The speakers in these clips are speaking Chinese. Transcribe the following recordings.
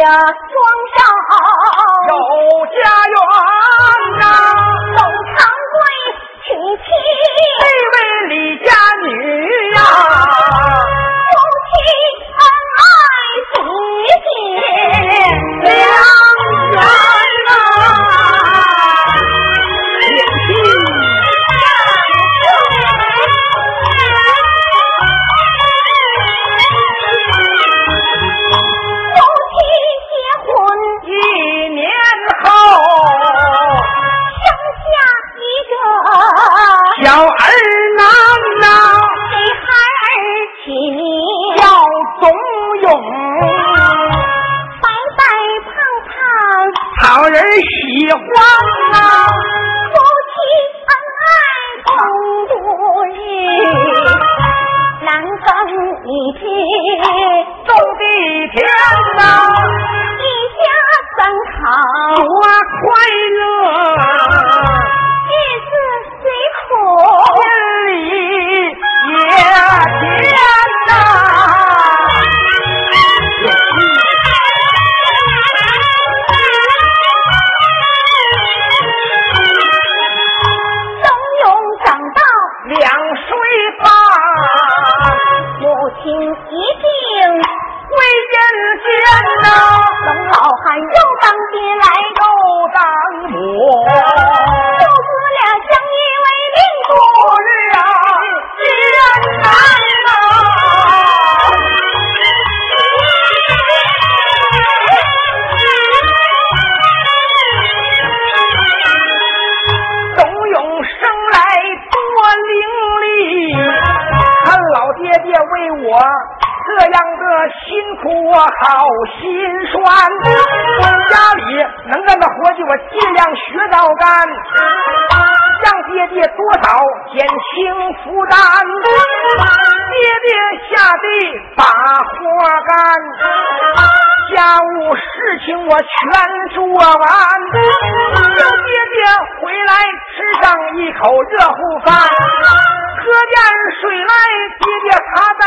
呀双上好。有家园。干家务事情我全做完，叫爹爹回来吃上一口热乎饭，喝点水来，爹爹他在。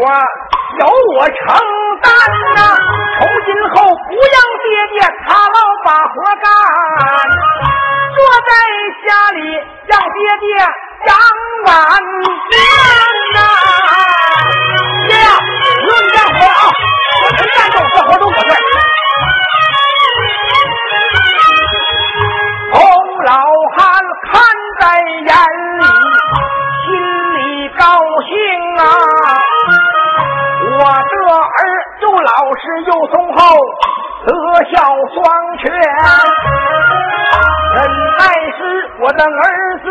我有我承担呐、从今后不让爹爹他老把活干，坐在家里让爹爹养晚年呐、啊。爹呀，不用你干活啊，我承担着，这活都我干。洪老汉看在眼里，心里高兴啊。我儿又老实又忠厚德孝双全。忍耐是我的儿子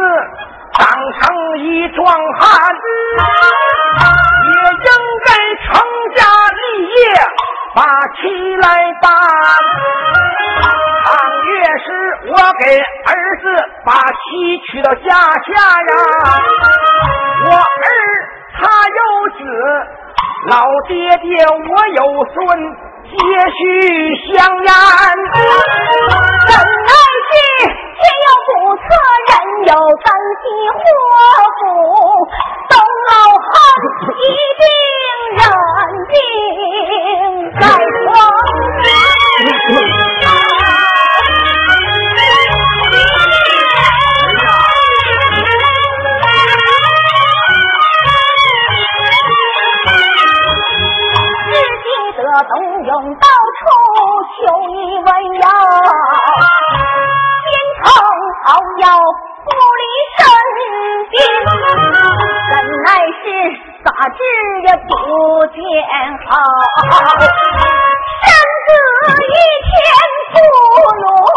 长成一壮汉也应该成家立业把妻来办。赏月时我给儿子把妻娶到家下呀我儿他有子老爹爹，我有孙，接续香烟。怎来是天有不测，人有旦夕祸福，东老汉一定人定在床。我东到处求医问药，边城好药不离身边，怎奈是咋治也不见好，身子一天不如。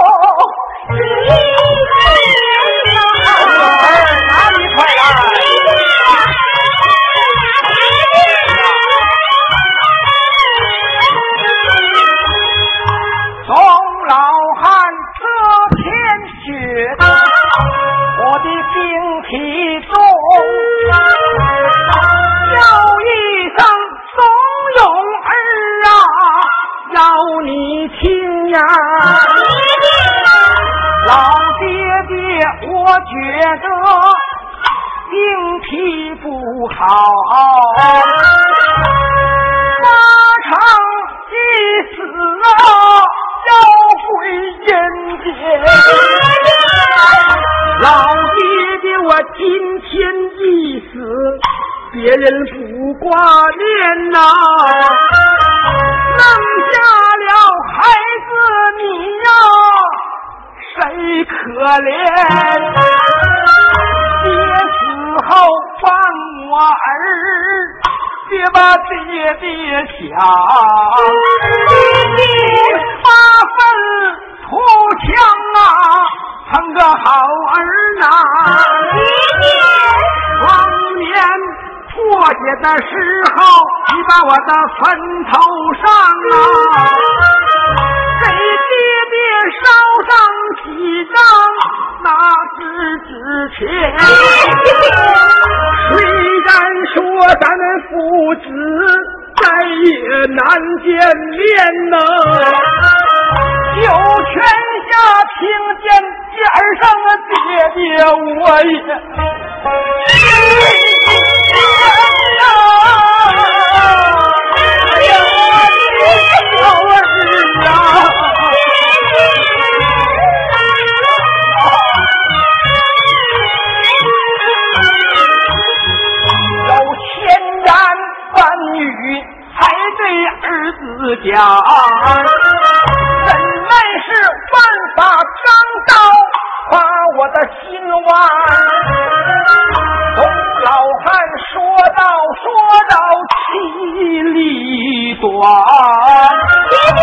把爹爹想，八分土墙啊，成个好儿郎。当年破解的时候，你把我的坟头上啊，给爹爹烧上几张那纸纸钱。虽然说咱们父子再也难见面呐，就全下听见尖上的爹爹，我也。儿子讲，怎奈是万法钢刀，把我的心挖。董老汉说到：“说到气里短，爹爹，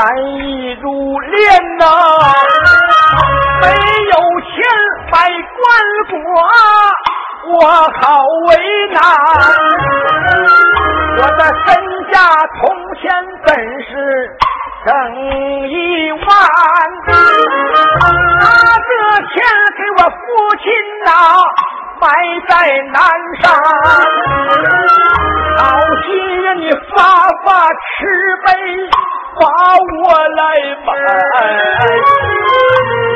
难以入殓呐、没有钱买棺椁，我好为难。我的身家铜钱本是挣一万，拿这钱给我父亲呐、埋在南山。好心人，你发发慈悲，把我来买。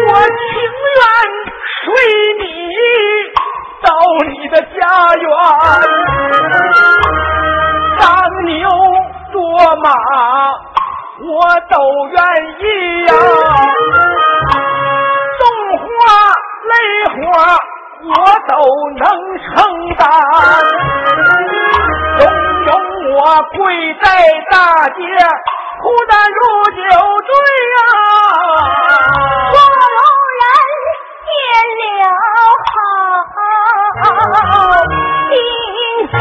我情愿随你到你的家园，当牛做马，我都愿意呀、动花累活，我都能承担。总有我跪在大街，孤单如酒醉啊卧人见了好心烦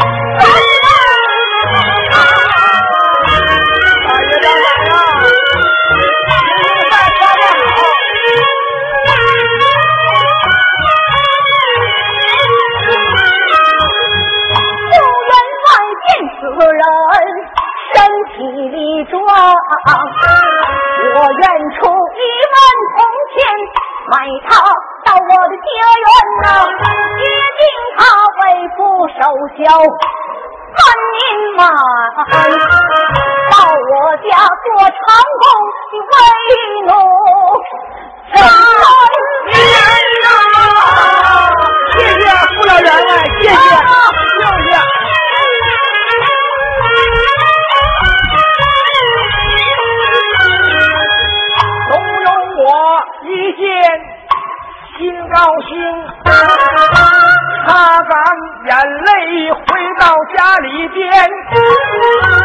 我愿出一万铜钱买他到我的家园呐、约定他为父守孝。三年满，到我家做长工的为奴三年呐、高兴，擦干眼泪回到家里边，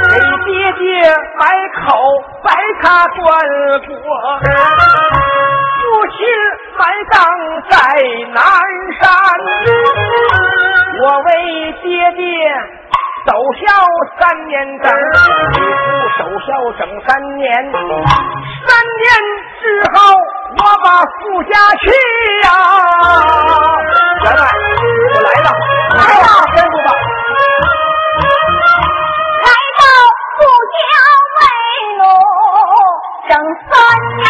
给爹爹买口白茶端果。父亲埋葬在南山，我为爹爹守孝三年整，守孝整三年。三年之后，我把富家去呀、员外，我来了，来了，吩咐吧。来到富家为奴整三年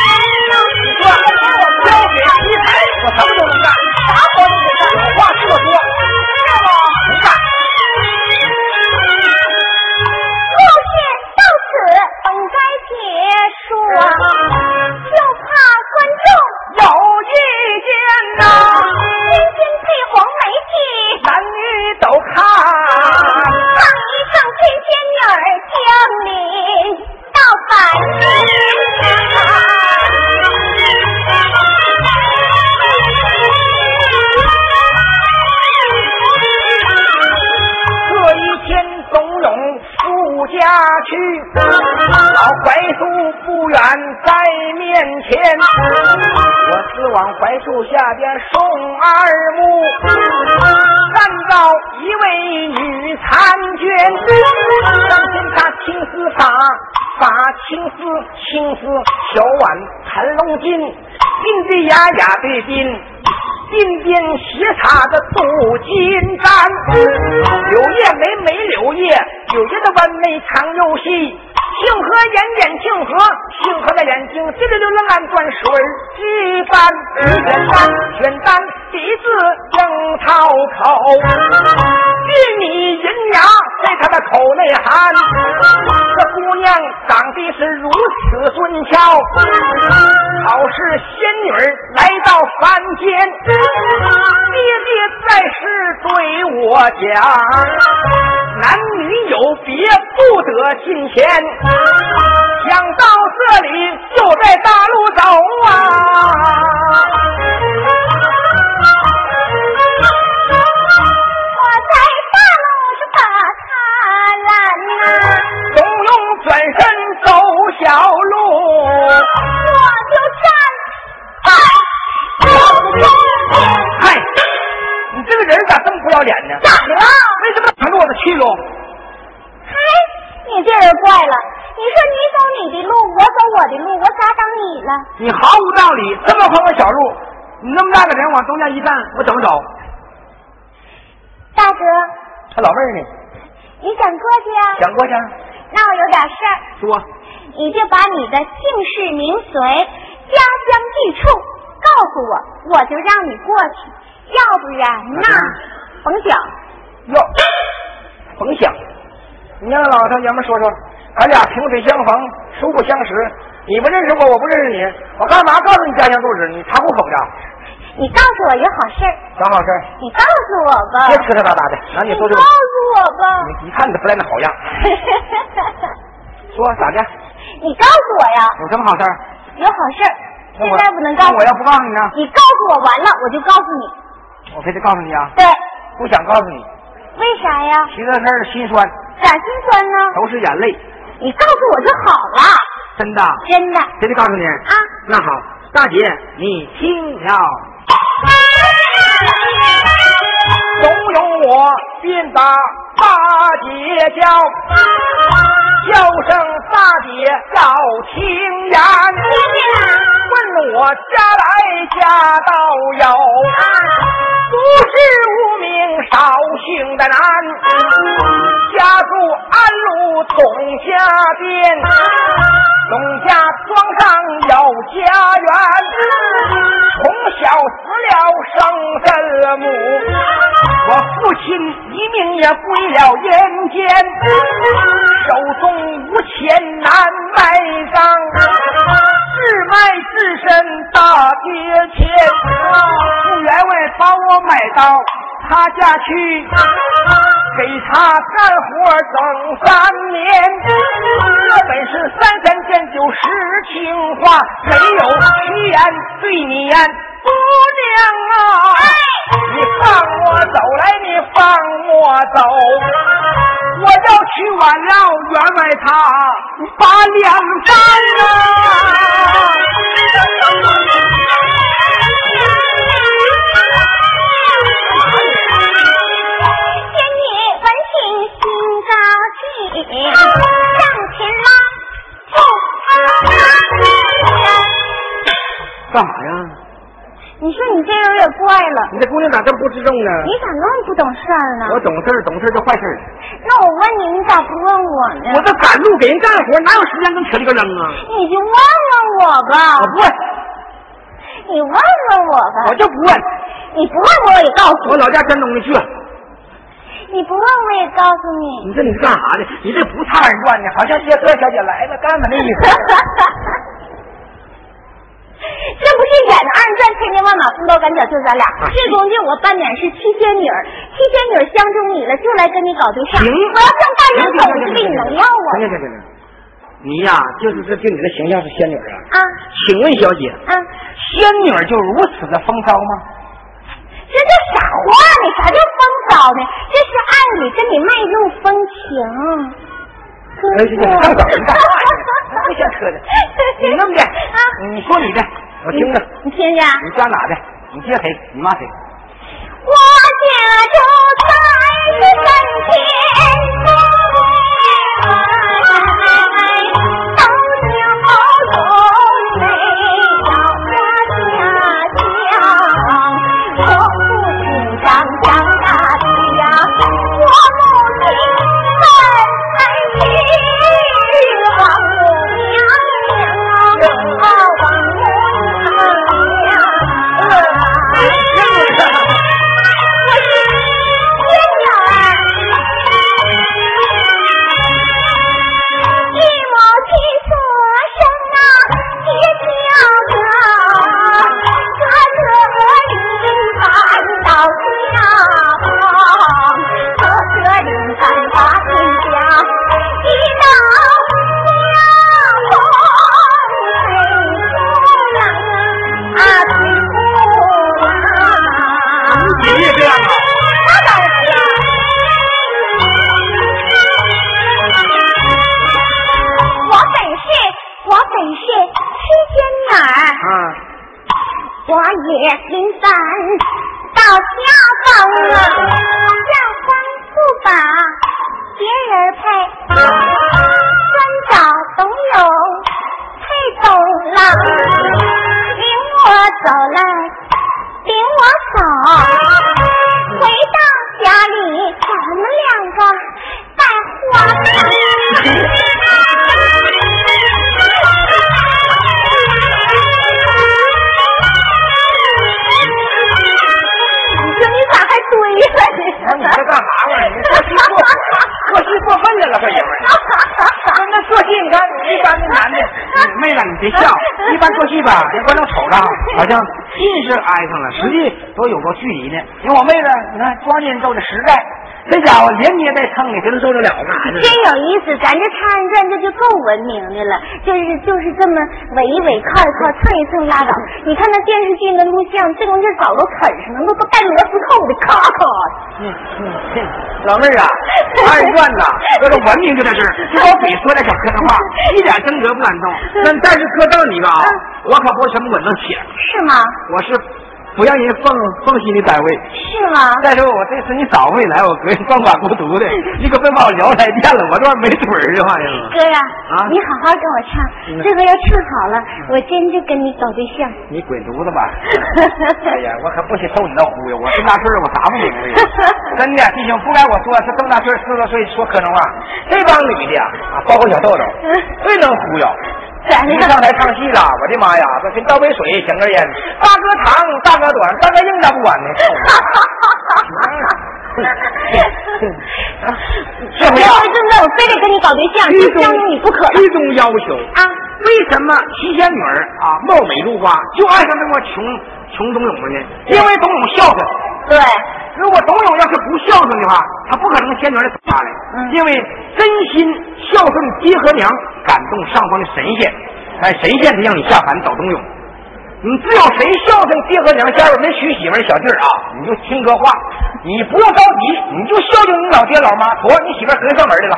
面前，我死往槐树下边送二木，看到一位女婵娟，当天她青丝发，发青丝，青丝小碗盘龙巾，金的牙牙对金。鬓边斜插着镀金簪，柳叶眉眉柳叶，柳叶的弯眉藏又细。庆和眼眼庆和，庆和的眼睛滴溜溜的暗转水儿般，选单选单鼻子正讨口，玉米银牙在他的口内含。这姑娘长得是如此俊俏，好是仙女来到凡间。爹爹在世对我讲。男女有别，不得近前。想到这里，就在大路走啊！大个人往中间一站，我怎么走？大哥，他老妹儿呢？你想过去啊？想过去。那我有点事儿。说。你就把你的姓氏名随、家乡地处告诉我，我就让你过去。要不然那甭想。哟，甭想，你让老头爷们说说，俺俩萍水相逢，素不相识，你不认识我，我不认识你，我干嘛告诉你家乡住址？你查户口的？你告诉我有好事啥好事你告诉我吧。别磕磕哒哒的，那你说说。告诉我吧。你一看你不赖那好样。说咋的？你告诉我呀。有什么好事有好事现在不能告诉。我要不告诉你呢？你告诉我完了，我就告诉你。我非得告诉你啊？对。不想告诉你。为啥呀？提这事儿心酸。咋心酸呢？都是眼泪。你告诉我就好了。真的。真的。非得告诉你。啊。那好，大姐，你听了。怂恿我便打大姐叫，叫声大姐要听言。问我家来家道有，不是无名少姓的男，家住安陆董家店，董家庄上有家园，从小死了生身母，我父亲一命也归了阴间，手中无钱难卖账。自卖自身大跌钱，把我买到他家去，给他干活整三年。这本是三三见酒实情话，没有虚言对你言。姑娘啊，你放我走来，你放我走，我要去晚了员外他把两翻啊！上前拉干嘛呀？你说你这人有点怪了，你这姑娘咋这么不知重呢？你咋那么不懂事儿呢？我懂事儿，懂事就坏事儿。那我问你，你咋不问我呢？我这赶路给人干活，哪有时间跟扯这个扔啊？你就问问我吧。我不问。你问问我吧。我就不问。你不问我，我也告诉你。我老家山东的去。你不问我也告诉你。你这你是干啥的？你这不差二转呢，好像谢客小姐来了，干嘛那意思？这不是演的二人转，千军万马分刀赶脚，就咱俩。这东西我扮演是七仙女，七仙女相中你了，就来跟你搞对象。行，我要上大院走去，你能要我？行行行行，你呀，就是这就你的形象是仙女啊。啊。请问小姐，啊，仙女就如此的风骚吗？这叫傻话呢？啥叫风骚呢？这是爱你，跟你卖弄风情。哎，这这上早干啥呀？别想扯的，你弄的，你说你的，我听着。你听着，你家哪的？你爹谁？你妈谁？我家住在三千。好嘞领我走回到家里咱们两个在黄你说你咋还追了呢你这干啥玩意儿？你过去过 过去过分的了这也不那做戏你看一般的男的妹子你别笑一般做戏吧别观众瞅着好像近是挨上了，实际都有个距离呢。因为我妹子，你看光年走的实在，这家伙连捏带蹭的，谁能受得了啊？真有意思，咱这插人转这就够文明的了，就是就是这么围一围，靠一靠，蹭一蹭拉倒。你看那电视剧那录像，这东西早都啃上了，那都带螺丝扣的，咔咔。嗯嗯，老妹儿啊，二转呐，这个文明就在这儿，就把嘴说点小磕碜话，一点真格不敢动。但但是磕到你吧，我可不是什么稳当且。是吗？我是。不让人放放心的单位是吗？再说我这次你早没来，我哥放寡孤独的，你可别把我聊来电了，我这玩意没准儿这玩意儿。哥呀，啊，你好好跟我唱，这回要唱好了，我真就跟你搞对象。你滚犊子吧！哎呀，我可不许受你那忽悠，我这么大岁数，我啥不明白呀？真的，弟兄不该我说，是这么大岁数，四十多岁说可能话。这帮女的啊，包括小豆豆，最能忽悠。一上台唱戏了，我的妈呀，这跟倒杯水，香根烟，大哥长，大哥短，大哥硬，咋不管呢？这回真的，我非得跟你搞对象，非相中你不可。最终要求啊？为什么七仙女儿啊，貌美如花，就爱上那么穷穷董永了呢？因为董永孝顺。对，如果董永要是不孝顺的话，他不可能仙女儿死下来。嗯，因为真心孝顺爹和娘，感动上方的神仙，哎，神仙才让你下凡找董永。你只有谁孝顺爹和娘，家里没娶媳妇的小弟儿啊，你就听哥话，你不用着急，你就孝敬你老爹老妈。妥，你媳妇合上门来了。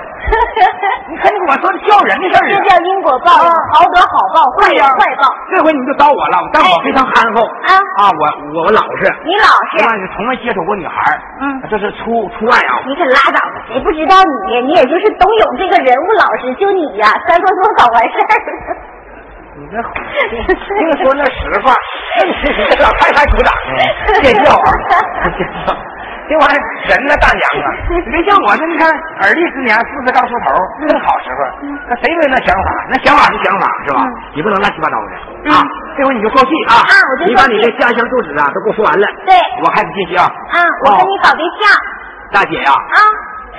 你看我说的叫人的事儿这叫因果报应，好得好报，坏得坏报。这回你就找我了，但我非常憨厚啊啊，我我我老实。你老实。我从未接触过女孩嗯，这是出出外啊。你可拉倒吧，谁不知道你？你也就是董永这个人物老实，就你呀，三说说早完事儿。你这净说那实话，这老太太鼓掌呢，见笑啊！这玩意儿人呢大娘啊，别像我这，你看耳立之年，四十刚出头，正好时候。那谁没那想法？那想法是想法，是吧？你不能乱七八糟的啊！这回你就做戏啊！你把你的家乡住址啊都给我说完了。对，我还得进去啊。啊，我跟你搞对象。大姐呀！啊，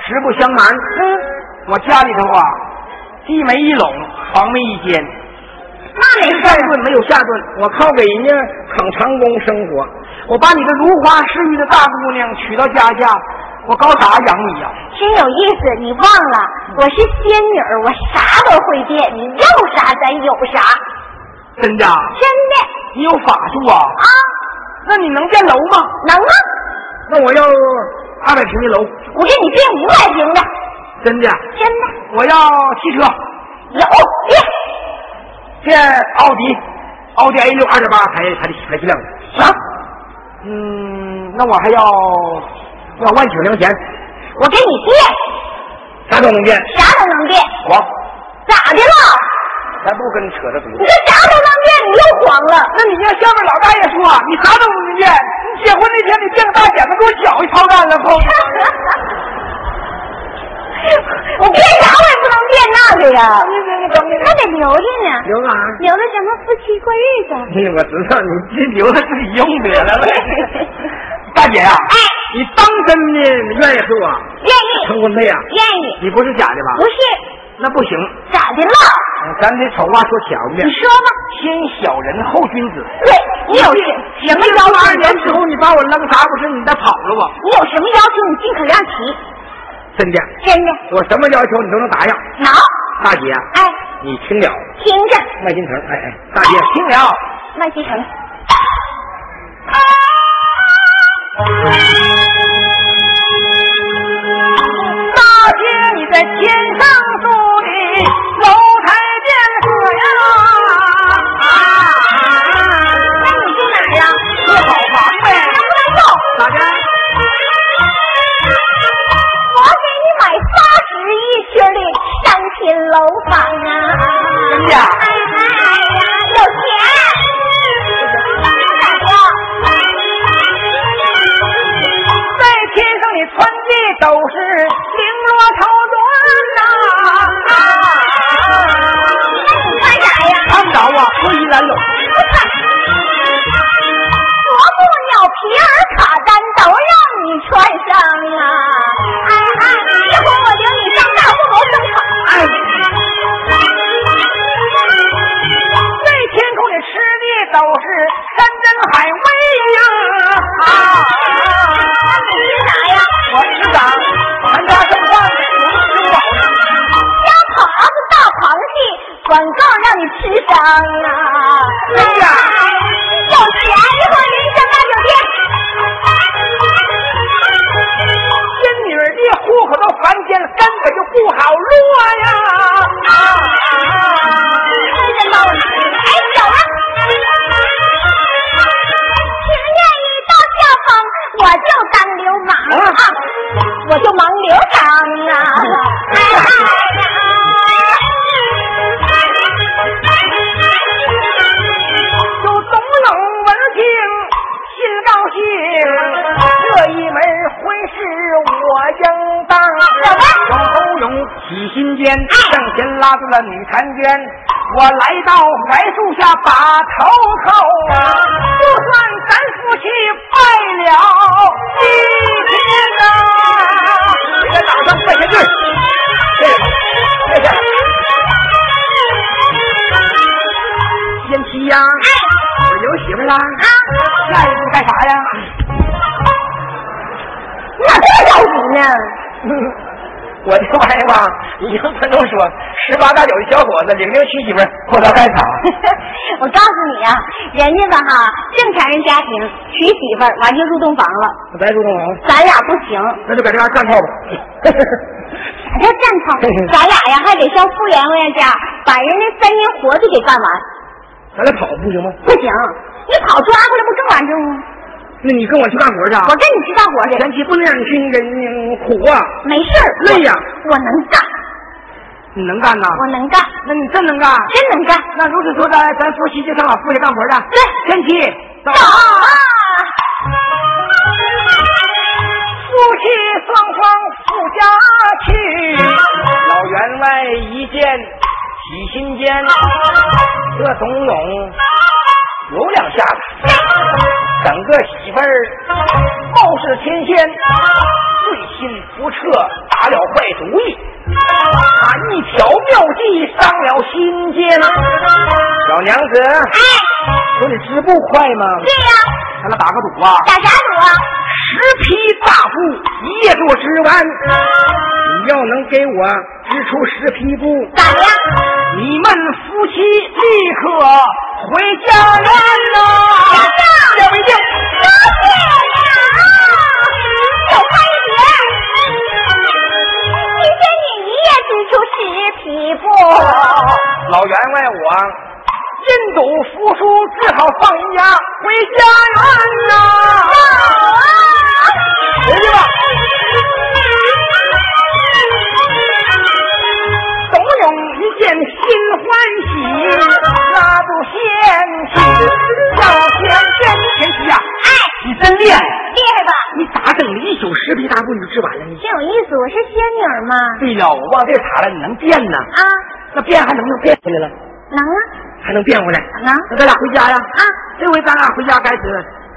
实不相瞒，嗯，我家里头啊，地没一垄，房没一间。那没上顿没有下顿，我靠给人家捧长工生活。我把你这如花似玉的大姑娘娶到家下，我搞啥养你呀？真有意思，你忘了我是仙女，我啥都会变，你要啥咱有啥。真的？真的。你有法术啊？啊。那你能建楼吗？能啊。那我要二百平的楼。我给你变五百平的。真的？真的。我要汽车。有变。这奥迪，奥迪 A 六二点八排排的排气量啥？嗯，那我还要要万九两钱，我给你变，啥都能变。啥都能变，黄，咋的了？咱不跟你扯这犊子。你这啥都能变，你又黄了。那你让下面老大爷说，你啥都能变。你结婚那天，你变个大剪子给我绞一操干了，后。我变啥我也不能变那个呀，还得留着呢，留干啥？留着咱们夫妻过日子。哎，我知道你这留着自己用得了。大姐呀、哎，你当真的愿意和我愿意，成婚配啊、愿意，你不是假的吧不？是那不行，咋的了？咱得丑话说前面你，说吧。先小人后君子。对你有什什么要求？二年之后你把我扔啥不是？你再跑了吧？你有什么要求？你尽可量提，真的，真的。我什么要求你都能答应。好，大姐，哎，你听了，听着，麦金城，哎哎，大姐听了。麦西成。楼房啊！有钱！在天上你穿的都是绫罗绸缎呐。那你穿啥呀？看不着啊，灰衣蓝绺。不穿。罗布、鸟皮儿、卡丹都让你穿上啊！你拉住了女婵娟，我来到槐树下把头叩啊，就算咱夫妻拜了一天呐。你在打上拜天队，对，谢谢。贤妻呀，我有媳妇啦，下一步干啥呀？你咋这么着急呢？我这玩意儿吧，你听村中说，十八大九的小伙子领令娶媳妇儿，不知道干啥。我告诉你啊，人家吧哈，正常人家庭娶媳妇儿完就入洞房了，我再入洞房，咱俩不行。那就搁这嘎干套吧。啥叫干套？咱俩呀还得上傅员外家把人家三年活计给干完。咱俩跑不行吗？不行，你跑抓回来不更完整吗？那你跟我去干活去啊？我跟你去干活去，前妻不能让你去那个嗯苦啊，没事儿，累呀我我能干，你能干呐？我能干，那你真能干？真能干。那如此说，咱咱夫妻就上老夫家干活去。对，前妻啊！夫妻双方赴家去，老员外一见喜心间，这董永有两下子，整个媳妇儿貌似天仙，醉心不彻，打了坏主意。他一条妙计伤了心间。小娘子，哎，说你织布快吗？对呀，咱俩打个赌啊！打啥赌啊？十匹大布一夜做织完，你要能给我织出十匹布，咋的呀？你们夫妻立刻回家园呐！这不一定。多谢呀！有开学，今天你一夜织出十匹布。老员外我好放假回家园呐。回去我是仙女吗？对呀，我往这插了，你能变呢？啊，那变还能不能变回来了？能啊，还能变回来？能那咱俩回家呀？啊，这回咱俩回家开始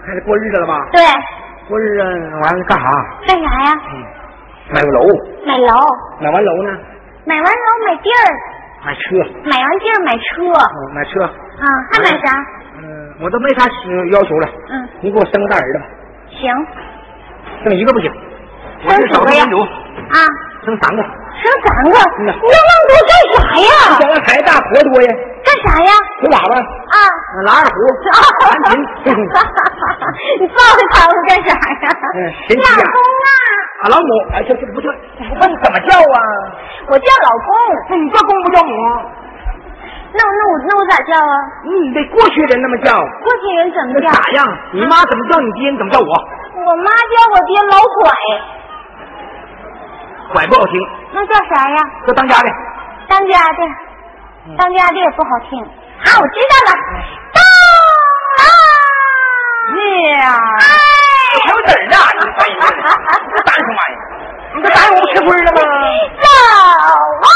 开始过日子了吧？对，过日子完了干啥？干啥呀？嗯，买个楼，买楼，买完楼呢，买完楼买地儿，买车，买完地儿买车，嗯，买车。啊，还买啥？嗯，我都没啥要求了。嗯，你给我生个大儿子吧，行，生一个不行，我生是少数几个呀民族，啊，生三个。生三个，嗯呐你要那么多干啥呀？想要孩子大活多呀，干啥呀？吹喇叭，啊，拉二胡，弹琴。你抱着他们干啥呀老公啊，啊，老母，哎，这这不叫，我问你怎么叫啊？我叫老公，那你叫公不叫母？那我那我那我咋叫啊？你得过去人那么叫，过去人怎么叫？咋样？你妈怎么叫你爹？你怎么叫我？我妈叫我爹老拐，拐不好听？那叫啥呀？叫当家的。当家的。当家的也不好听。好我知道了。当啊。呀哎。小还有哪儿呢你答应什么玩意你这答应我不吃亏了吗？走啊。